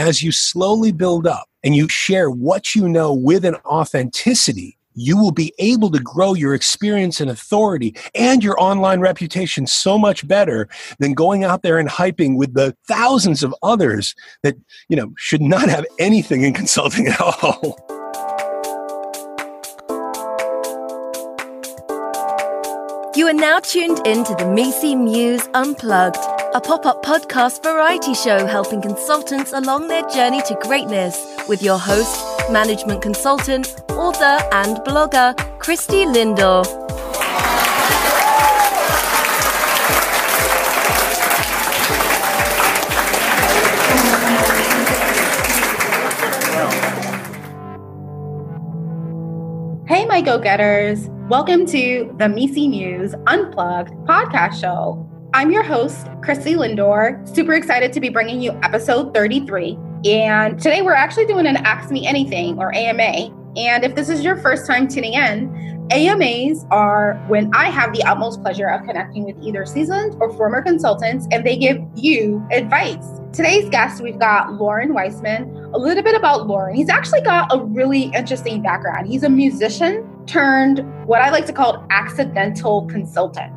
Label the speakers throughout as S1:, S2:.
S1: as you slowly build up and you share what you know with an authenticity, you will be able to grow your experience and authority and your online reputation so much better than going out there and hyping with the thousands of others that, you know, should not have anything in consulting at all.
S2: are now tuned in to the MECE Muse Unplugged, a pop up podcast variety show helping consultants along their journey to greatness with your host, management consultant, author, and blogger, Christie Lindor.
S3: My go getters. Welcome to the MECE Muse Unplugged podcast show. I'm your host, Christie Lindor. Super excited to be bringing you episode 33. And today we're actually doing an Ask Me Anything or AMA. And if this is your first time tuning in, AMAs are when I have the utmost pleasure of connecting with either seasoned or former consultants and they give you advice. Today's guest, we've got Loren Weisman. A little bit about Loren. He's actually got a really interesting background. He's a musician turned what I like to call accidental consultant.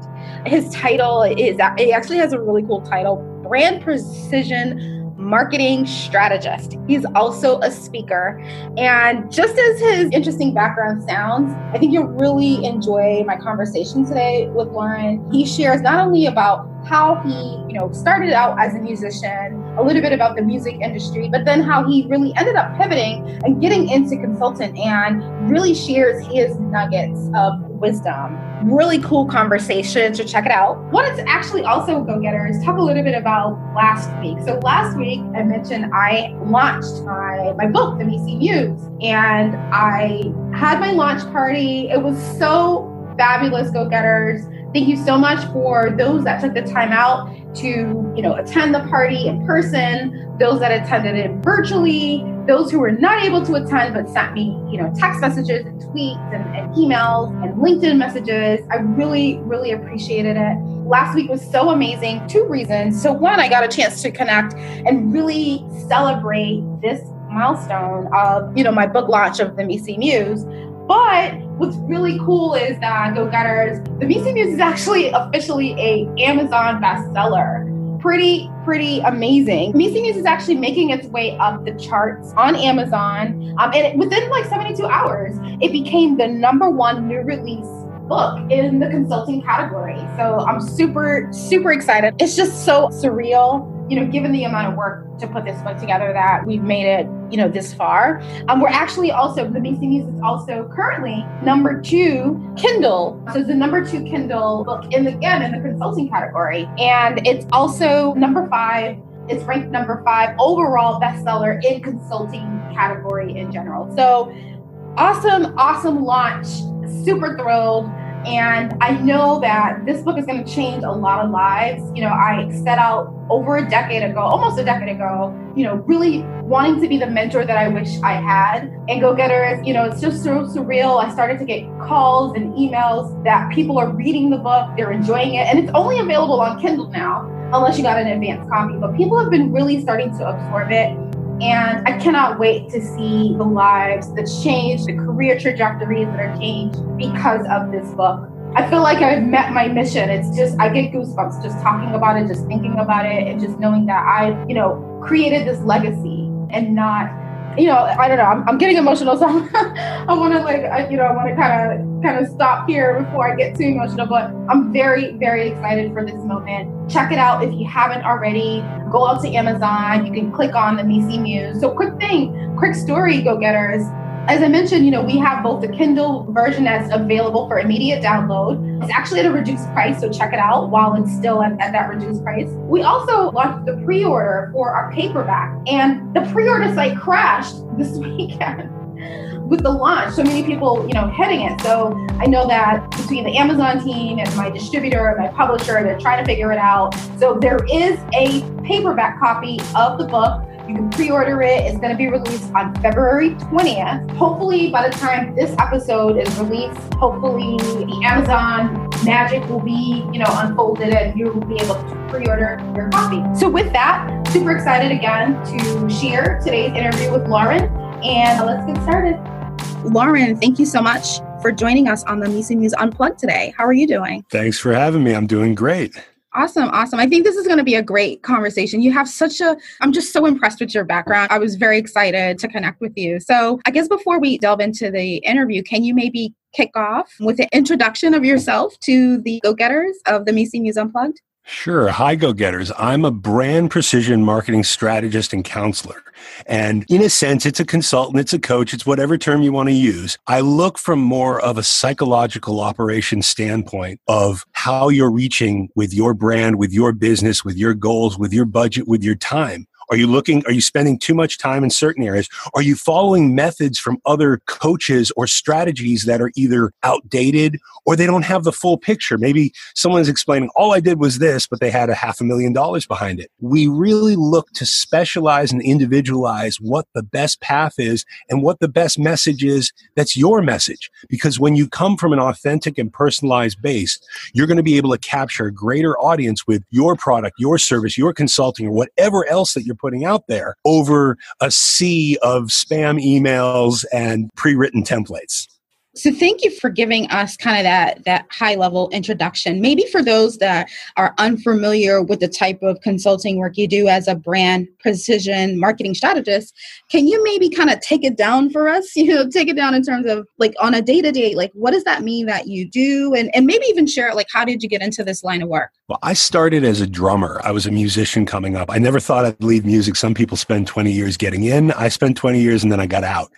S3: His title is, it actually has a really cool title Brand Precision marketing strategist. He's also a speaker. And just as his interesting background sounds, I think you'll really enjoy my conversation today with Loren. He shares not only about how he, you know, started out as a musician, a little bit about the music industry, but then how he really ended up pivoting and getting into consultant and really shares his nuggets of wisdom. Really cool conversation, so check it out. Wanted to actually also go getters talk a little bit about last week. So last week I mentioned I launched my, my book, The MECE Muse, and I had my launch party. It was so fabulous, go getters. Thank you so much for those that took the time out to, you know, attend the party in person, those that attended it virtually, those who were not able to attend but sent me, you know, text messages and tweets and, and emails and LinkedIn messages. I really, really appreciated it. Last week was so amazing. Two reasons. So one, I got a chance to connect and really celebrate this milestone of, you know, my book launch of the MECE Muse. But what's really cool is that Go Getters, the MECE Muse is actually officially a Amazon bestseller. Pretty, pretty amazing. MECE Muse is actually making its way up the charts on Amazon. Um, and within like 72 hours, it became the number one new release book in the consulting category. So I'm super, super excited. It's just so surreal you know, given the amount of work to put this book together that we've made it, you know, this far. Um, we're actually also, the MECE Muse is also currently number two Kindle. So it's the number two Kindle book in the, again, in the consulting category. And it's also number five it's ranked number five overall bestseller in consulting category in general. So awesome, awesome launch. Super thrilled. And I know that this book is going to change a lot of lives. You know, I set out over a decade ago, almost a decade ago, you know, really wanting to be the mentor that I wish I had. And Go Getters, you know, it's just so surreal. I started to get calls and emails that people are reading the book, they're enjoying it, and it's only available on Kindle now, unless you got an advanced copy. But people have been really starting to absorb it. And I cannot wait to see the lives that's change, the career trajectories that are changed because of this book. I feel like I've met my mission. It's just, I get goosebumps just talking about it, just thinking about it, and just knowing that I, you know, created this legacy and not you know, I don't know. I'm, I'm getting emotional, so I want to like, I, you know, I want to kind of kind of stop here before I get too emotional. But I'm very, very excited for this moment. Check it out if you haven't already. Go out to Amazon. You can click on the MECE Muse. So, quick thing, quick story, go getters as I mentioned, you know, we have both the Kindle version that's available for immediate download. It's actually at a reduced price, so check it out while it's still at, at that reduced price. We also launched the pre-order for our paperback, and the pre-order site crashed this weekend with the launch. So many people, you know, hitting it. So I know that between the Amazon team and my distributor and my publisher, they're trying to figure it out. So there is a paperback copy of the book you can pre-order it. It's going to be released on February 20th. Hopefully, by the time this episode is released, hopefully the Amazon magic will be, you know, unfolded and you'll be able to pre-order your copy. So with that, super excited again to share today's interview with Loren and let's get started. Loren, thank you so much for joining us on the MECE Muse Unplugged today. How are you doing?
S1: Thanks for having me. I'm doing great.
S3: Awesome, awesome. I think this is going to be a great conversation. You have such a, I'm just so impressed with your background. I was very excited to connect with you. So, I guess before we delve into the interview, can you maybe kick off with an introduction of yourself to the go getters of the MECE Muse Unplugged?
S1: Sure. Hi, go getters. I'm a brand precision marketing strategist and counselor. And in a sense, it's a consultant, it's a coach, it's whatever term you want to use. I look from more of a psychological operation standpoint of how you're reaching with your brand, with your business, with your goals, with your budget, with your time. Are you looking, are you spending too much time in certain areas? Are you following methods from other coaches or strategies that are either outdated or they don't have the full picture? Maybe someone's explaining, all I did was this, but they had a half a million dollars behind it. We really look to specialize and individualize what the best path is and what the best message is that's your message. Because when you come from an authentic and personalized base, you're going to be able to capture a greater audience with your product, your service, your consulting, or whatever else that you're putting out there over a sea of spam emails and pre written templates.
S3: So thank you for giving us kind of that that high level introduction. Maybe for those that are unfamiliar with the type of consulting work you do as a brand precision marketing strategist, can you maybe kind of take it down for us? You know, take it down in terms of like on a day to day, like what does that mean that you do, and and maybe even share it like how did you get into this line of work?
S1: Well, I started as a drummer. I was a musician coming up. I never thought I'd leave music. Some people spend 20 years getting in. I spent 20 years and then I got out.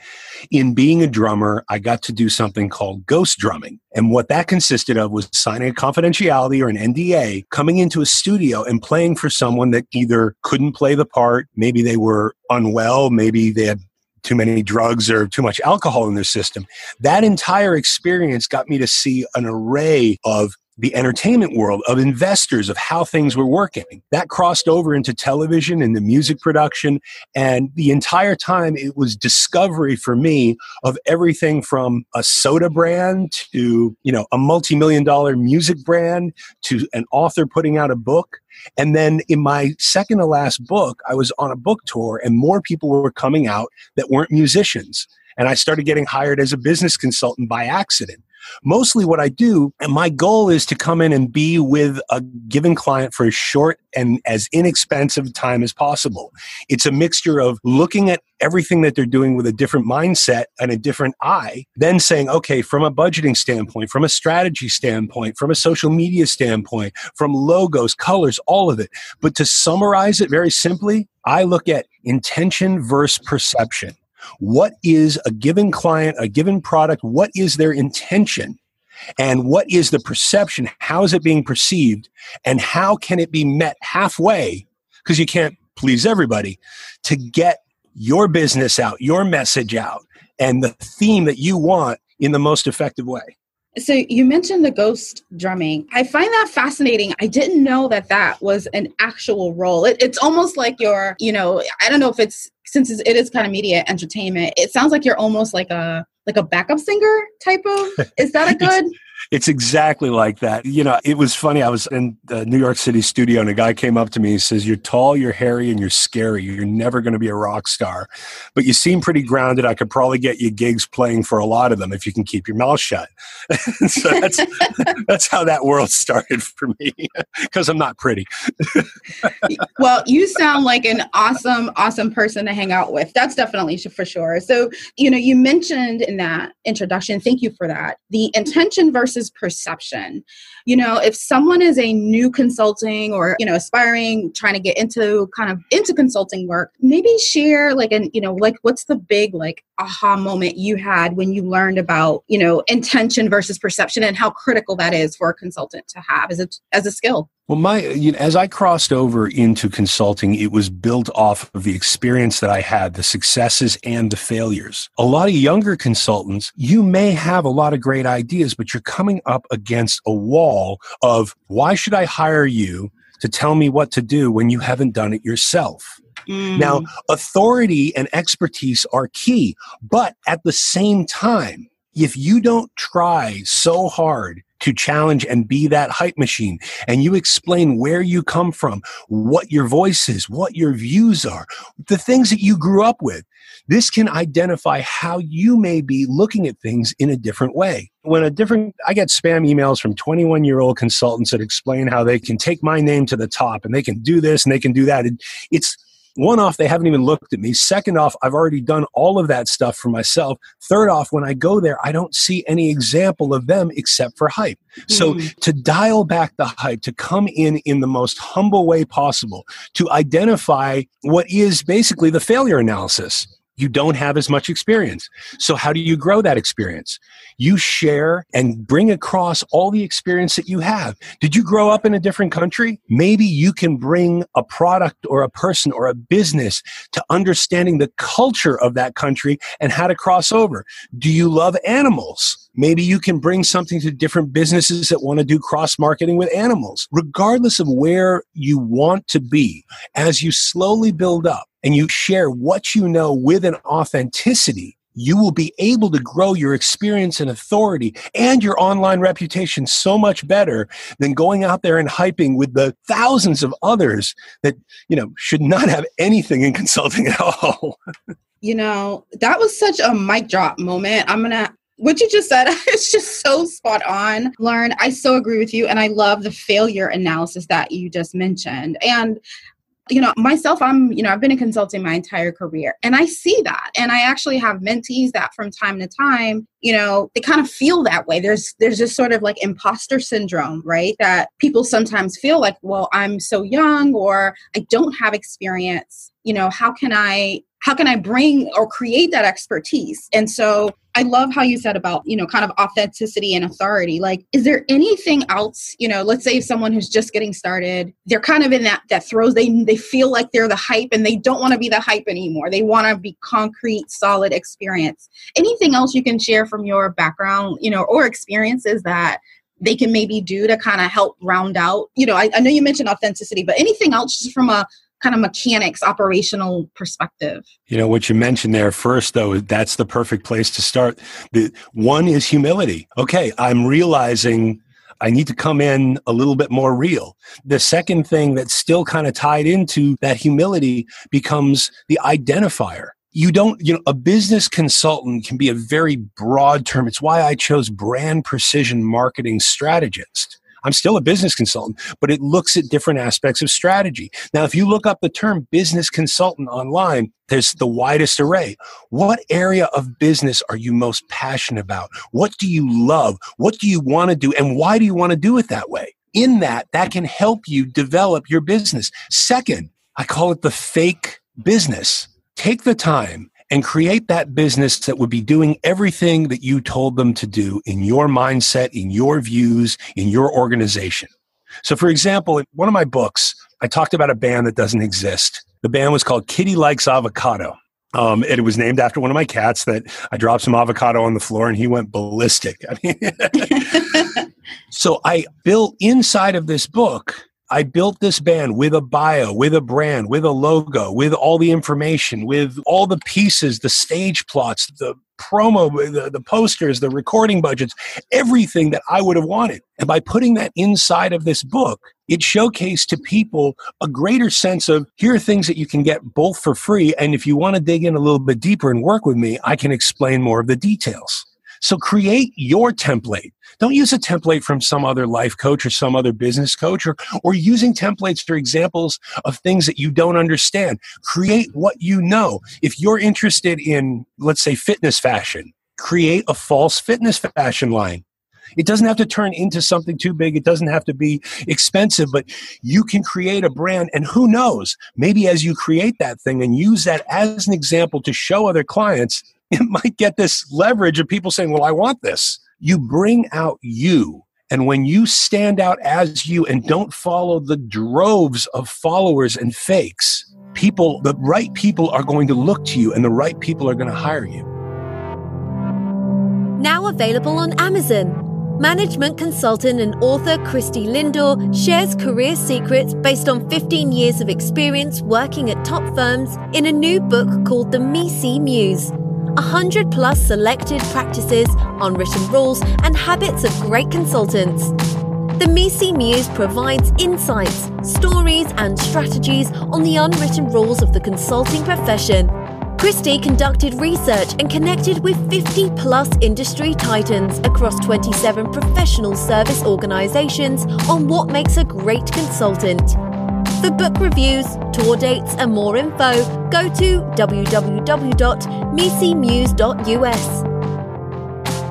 S1: In being a drummer, I got to do something called ghost drumming. And what that consisted of was signing a confidentiality or an NDA, coming into a studio and playing for someone that either couldn't play the part, maybe they were unwell, maybe they had too many drugs or too much alcohol in their system. That entire experience got me to see an array of the entertainment world of investors of how things were working. That crossed over into television and the music production. And the entire time it was discovery for me of everything from a soda brand to, you know, a multi-million dollar music brand to an author putting out a book. And then in my second to last book, I was on a book tour and more people were coming out that weren't musicians. And I started getting hired as a business consultant by accident mostly what I do, and my goal is to come in and be with a given client for as short and as inexpensive time as possible. It's a mixture of looking at everything that they're doing with a different mindset and a different eye, then saying, okay, from a budgeting standpoint, from a strategy standpoint, from a social media standpoint, from logos, colors, all of it. But to summarize it very simply, I look at intention versus perception. What is a given client, a given product? What is their intention? And what is the perception? How is it being perceived? And how can it be met halfway? Because you can't please everybody to get your business out, your message out, and the theme that you want in the most effective way.
S3: So you mentioned the ghost drumming. I find that fascinating. I didn't know that that was an actual role. It, it's almost like you're, you know, I don't know if it's since it is kind of media entertainment. It sounds like you're almost like a like a backup singer type of. Is that a good?
S1: It's exactly like that. You know, it was funny. I was in the New York City studio and a guy came up to me and says, You're tall, you're hairy, and you're scary. You're never going to be a rock star. But you seem pretty grounded. I could probably get you gigs playing for a lot of them if you can keep your mouth shut. so that's, that's how that world started for me because I'm not pretty.
S3: well, you sound like an awesome, awesome person to hang out with. That's definitely for sure. So, you know, you mentioned in that introduction, thank you for that, the intention versus perception. You know, if someone is a new consulting or, you know, aspiring, trying to get into kind of into consulting work, maybe share like an, you know, like what's the big like aha moment you had when you learned about, you know, intention versus perception and how critical that is for a consultant to have as a as a skill.
S1: Well, my you know, as I crossed over into consulting, it was built off of the experience that I had, the successes and the failures. A lot of younger consultants, you may have a lot of great ideas, but you're coming up against a wall of why should I hire you to tell me what to do when you haven't done it yourself? Mm. Now, authority and expertise are key, but at the same time, if you don't try so hard to challenge and be that hype machine. And you explain where you come from, what your voice is, what your views are, the things that you grew up with. This can identify how you may be looking at things in a different way. When a different, I get spam emails from 21 year old consultants that explain how they can take my name to the top and they can do this and they can do that. It's, one off, they haven't even looked at me. Second off, I've already done all of that stuff for myself. Third off, when I go there, I don't see any example of them except for hype. Mm-hmm. So hmm. to dial back the hype, to come in in the most humble way possible, to identify what is basically the failure analysis you don't have as much experience. So how do you grow that experience? You share and bring across all the experience that you have. Did you grow up in a different country? Maybe you can bring a product or a person or a business to understanding the culture of that country and how to cross over. Do you love animals? Maybe you can bring something to different businesses that want to do cross marketing with animals. Regardless of where you want to be, as you slowly build up, and you share what you know with an authenticity, you will be able to grow your experience and authority and your online reputation so much better than going out there and hyping with the thousands of others that, you know, should not have anything in consulting at all.
S3: you know, that was such a mic drop moment. I'm to what you just said is just so spot on. Loren i so agree with you and i love the failure analysis that you just mentioned. And you know myself i'm you know i've been in consulting my entire career and i see that. And i actually have mentees that from time to time you know they kind of feel that way. There's there's just sort of like imposter syndrome right that people sometimes feel like well i'm so young or i don't have experience. You know how can i how can I bring or create that expertise? And so I love how you said about, you know, kind of authenticity and authority. Like, is there anything else, you know, let's say someone who's just getting started, they're kind of in that that throws, they they feel like they're the hype and they don't want to be the hype anymore. They want to be concrete, solid experience. Anything else you can share from your background, you know, or experiences that they can maybe do to kind of help round out you know I, I, know you mentioned authenticity but anything else just from a kind of mechanics operational perspective
S1: you know what you mentioned there first though that's the perfect place to start the one is humility okay i'm realizing I need to come in a little bit more real. The second thing that's still kind of tied into that humility becomes the identifier you don't, you know, a business consultant can be a very broad term. It's why I chose brand precision marketing strategist. I'm still a business consultant, but it looks at different aspects of strategy. Now, if you look up the term business consultant online, there's the widest array. What area of business are you most passionate about? What do you love? What do you want to do? And why do you want to do it that way? In that, that can help you develop your business. Second, I call it the fake business. Take the time and create that business that would be doing everything that you told them to do in your mindset, in your views, in your organization. So, for example, in one of my books, I talked about a band that doesn't exist. The band was called Kitty Likes Avocado. Um, and it was named after one of my cats that I dropped some avocado on the floor and he went ballistic. I mean, so I built inside of this book I built this band with a bio, with a brand, with a logo, with all the information, with all the pieces, the stage plots, the promo, the, the posters, the recording budgets, everything that I would have wanted. And by putting that inside of this book, it showcased to people a greater sense of here are things that you can get both for free. And if you want to dig in a little bit deeper and work with me, I can explain more of the details. So create your template. Don't use a template from some other life coach or some other business coach or, or using templates for examples of things that you don't understand. Create what you know. If you're interested in, let's say, fitness fashion, create a false fitness fashion line. It doesn't have to turn into something too big. It doesn't have to be expensive, but you can create a brand. And who knows, maybe as you create that thing and use that as an example to show other clients, it might get this leverage of people saying, Well, I want this. You bring out you. And when you stand out as you and don't follow the droves of followers and fakes, people, the right people are going to look to you and the right people are going to hire you.
S2: Now available on Amazon. Management consultant and author Christie Lindor shares career secrets based on 15 years of experience working at top firms in a new book called The See Muse 100 plus selected practices, unwritten rules, and habits of great consultants. The MECE Muse provides insights, stories, and strategies on the unwritten rules of the consulting profession. Christie conducted research and connected with 50 plus industry titans across 27 professional service organizations on what makes a great consultant. For book reviews, tour dates, and more info, go to www.mecemuse.us.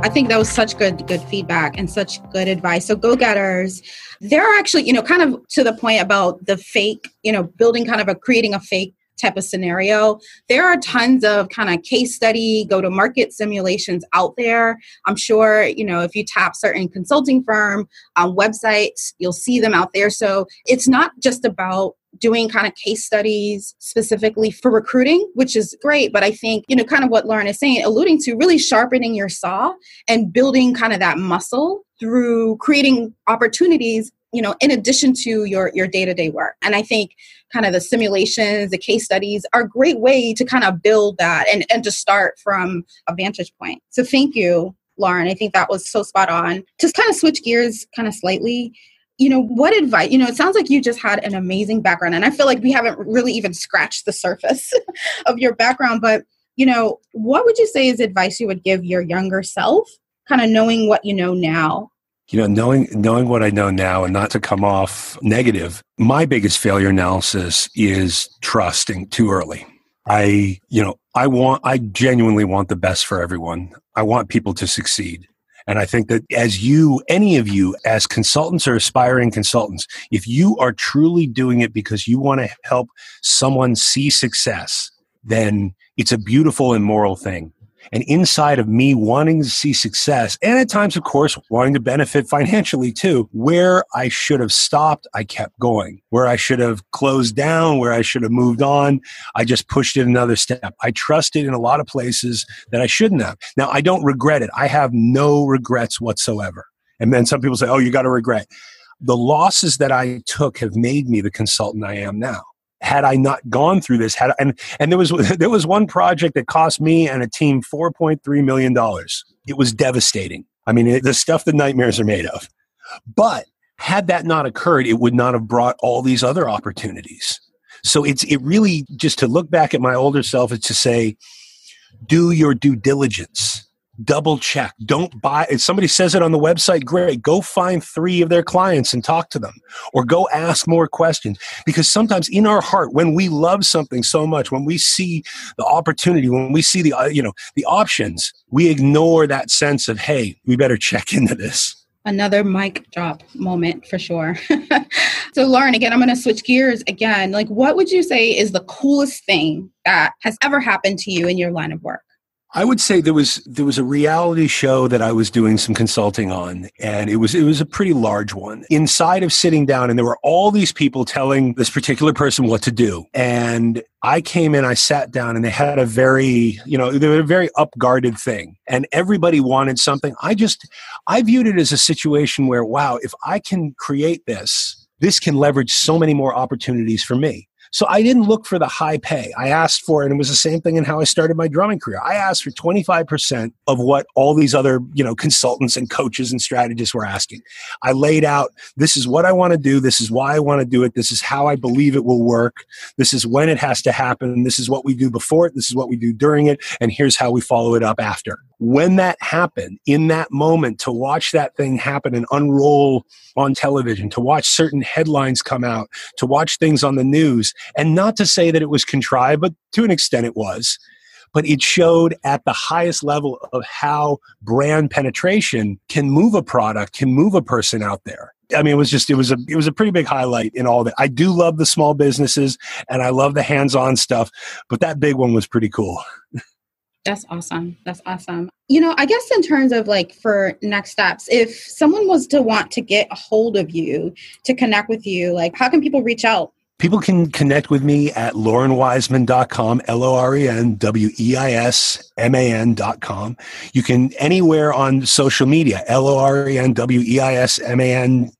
S3: I think that was such good good feedback and such good advice. So go-getters, they're actually, you know, kind of to the point about the fake, you know, building kind of a creating a fake type of scenario. There are tons of kind of case study, go to market simulations out there. I'm sure, you know, if you tap certain consulting firm um, websites, you'll see them out there. So it's not just about doing kind of case studies specifically for recruiting, which is great. But I think, you know, kind of what Loren is saying, alluding to really sharpening your saw and building kind of that muscle through creating opportunities you know in addition to your your day-to-day work. And i think kind of the simulations the case studies are a great way to kind of build that and and to start from a vantage point. So thank you loren. I think that was so spot on. Just kind of switch gears kind of slightly. You know what advice you know it sounds like you just had an amazing background and i feel like we haven't really even scratched the surface of your background but you know what would you say is advice you would give your younger self kind of knowing what you know now
S1: you know knowing knowing what i know now and not to come off negative my biggest failure analysis is trusting too early. I you know i want i genuinely want the best for everyone. I want people to succeed. And I think that as you, any of you as consultants or aspiring consultants, if you are truly doing it because you want to help someone see success, then it's a beautiful and moral thing. And inside of me wanting to see success, and at times, of course, wanting to benefit financially too, where I should have stopped, I kept going. Where I should have closed down, where I should have moved on, I just pushed it another step. I trusted in a lot of places that I shouldn't have. Now, I don't regret it. I have no regrets whatsoever. And then some people say, oh, you got to regret. The losses that I took have made me the consultant I am now had I not gone through this, had and and there was there was one project that cost me and a team four point three million dollars. It was devastating. I mean, it, the stuff that nightmares are made of. But had that not occurred, it would not have brought all these other opportunities. So it's it really just to look back at my older self is to say, do your due diligence double check. Don't buy. If somebody says it on the website, great. Go find three of their clients and talk to them or go ask more questions. Because sometimes in our heart, when we love something so much, when we see the opportunity, when we see the, uh, you know, the options, we ignore that sense of, hey, we better check into this.
S3: Another mic drop moment for sure. so, Loren, again, I'm going to switch gears again. Like, what would you say is the coolest thing that has ever happened to you in your line of work?
S1: I would say there was there was a reality show that I was doing some consulting on, and it was it was a pretty large one. Inside of sitting down, and there were all these people telling this particular person what to do, and I came in, I sat down, and they had a very you know they were a very upguarded thing, and everybody wanted something. I just I viewed it as a situation where wow, if I can create this, this can leverage so many more opportunities for me. So I didn't look for the high pay. I asked for and it was the same thing in how I started my drumming career. I asked for 25% of what all these other, you know, consultants and coaches and strategists were asking. I laid out, this is what I want to do. This is why I want to do it. This is how I believe it will work. This is when it has to happen. This is what we do before it. This is what we do during it. And here's how we follow it up after when that happened, in that moment, to watch that thing happen and unroll on television, to watch certain headlines come out, to watch things on the news, and not to say that it was contrived, but to an extent it was. But it showed at the highest level of how brand penetration can move a product, can move a person out there. I mean, it was just it was a it was a pretty big highlight in all that. I do love the small businesses and I love the hands-on stuff, but that big one was pretty cool.
S3: That's awesome. That's awesome. You know, I guess in terms of like for next steps, if someone was to want to get a hold of you to connect with you, like how can people reach out?
S1: People can connect with me at lorenweisman.com, L O R E N W E I S M A N.com. You can anywhere on social media, L O R E N W E I S M A N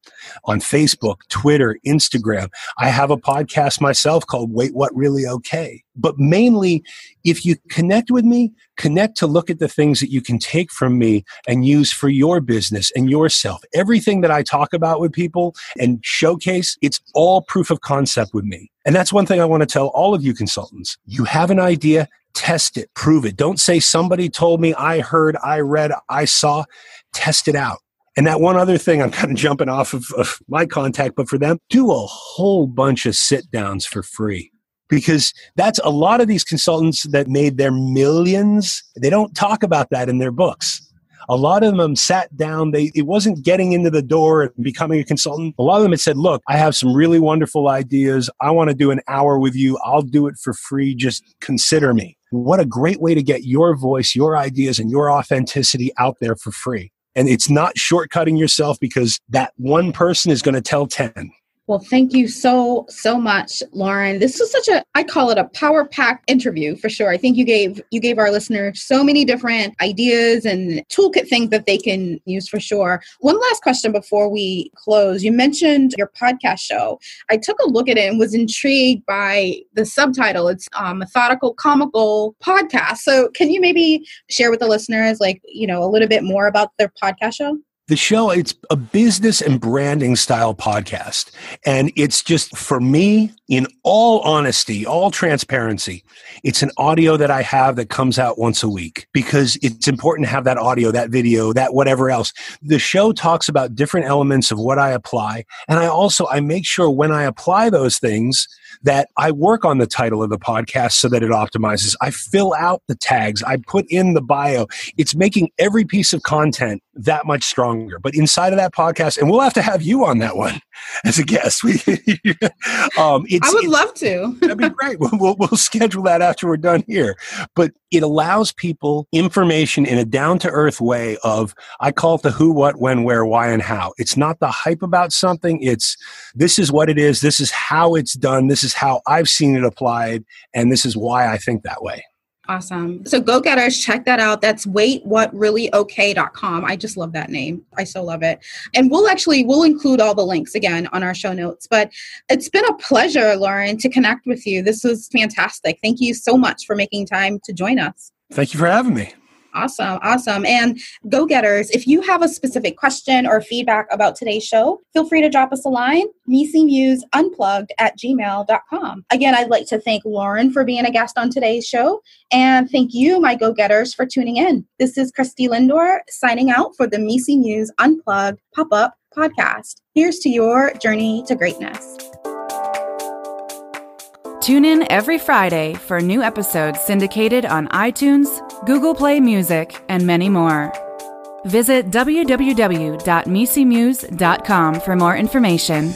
S1: on Facebook, Twitter, Instagram. I have a podcast myself called Wait What Really Okay. But mainly, if you connect with me, connect to look at the things that you can take from me and use for your business and yourself. Everything that I talk about with people and showcase, it's all proof of concept with me. And that's one thing I want to tell all of you consultants. You have an idea, test it, prove it. Don't say somebody told me, I heard, I read, I saw. Test it out. And that one other thing, I'm kind of jumping off of, of my contact, but for them, do a whole bunch of sit downs for free because that's a lot of these consultants that made their millions. They don't talk about that in their books. A lot of them sat down. They, it wasn't getting into the door and becoming a consultant. A lot of them had said, look, I have some really wonderful ideas. I want to do an hour with you. I'll do it for free. Just consider me. What a great way to get your voice, your ideas, and your authenticity out there for free. And it's not shortcutting yourself because that one person is going to tell 10.
S3: Well, thank you so, so much, Loren. This was such a I call it a power pack interview for sure. I think you gave you gave our listeners so many different ideas and toolkit things that they can use for sure. One last question before we close. You mentioned your podcast show. I took a look at it and was intrigued by the subtitle. It's um, methodical comical podcast. So can you maybe share with the listeners like, you know, a little bit more about their podcast show?
S1: The show it's a business and branding style podcast. And it's just for me in all honesty all transparency it's an audio that i have that comes out once a week because it's important to have that audio that video that whatever else. The show talks about different elements of what i apply. And i also i make sure when i apply those things that I work on the title of the podcast so that it optimizes. I fill out the tags, I put in the bio. It's making every piece of content that much stronger. But inside of that podcast, and we'll have to have you on that one as a guest. We,
S3: um, I would love to.
S1: that'd be great. We'll, we'll, we'll schedule that after we're done here. But it allows people information in a down to earth way of, I call it the who, what, when, where, why, and how. It's not the hype about something. It's this is what it is. This is how it's done. This is how I've seen it applied. And this is why I think that way.
S3: Awesome. So go getters, check that out. That's waitwhatreallyok.com. I just love that name. I so love it. And we'll actually we'll include all the links again on our show notes. But it's been a pleasure, Loren, to connect with you. This was fantastic. Thank you so much for making time to join us.
S1: Thank you for having me.
S3: Awesome, awesome. And go getters, if you have a specific question or feedback about today's show, feel free to drop us a line, unplugged at gmail.com. Again, I'd like to thank Loren for being a guest on today's show. And thank you, my go getters, for tuning in. This is Christie Lindor signing out for the MECE Muse Unplugged pop up podcast. Here's to your journey to greatness.
S4: Tune in every Friday for new episodes syndicated on iTunes, Google Play Music, and many more. Visit www.mecemuse.com for more information.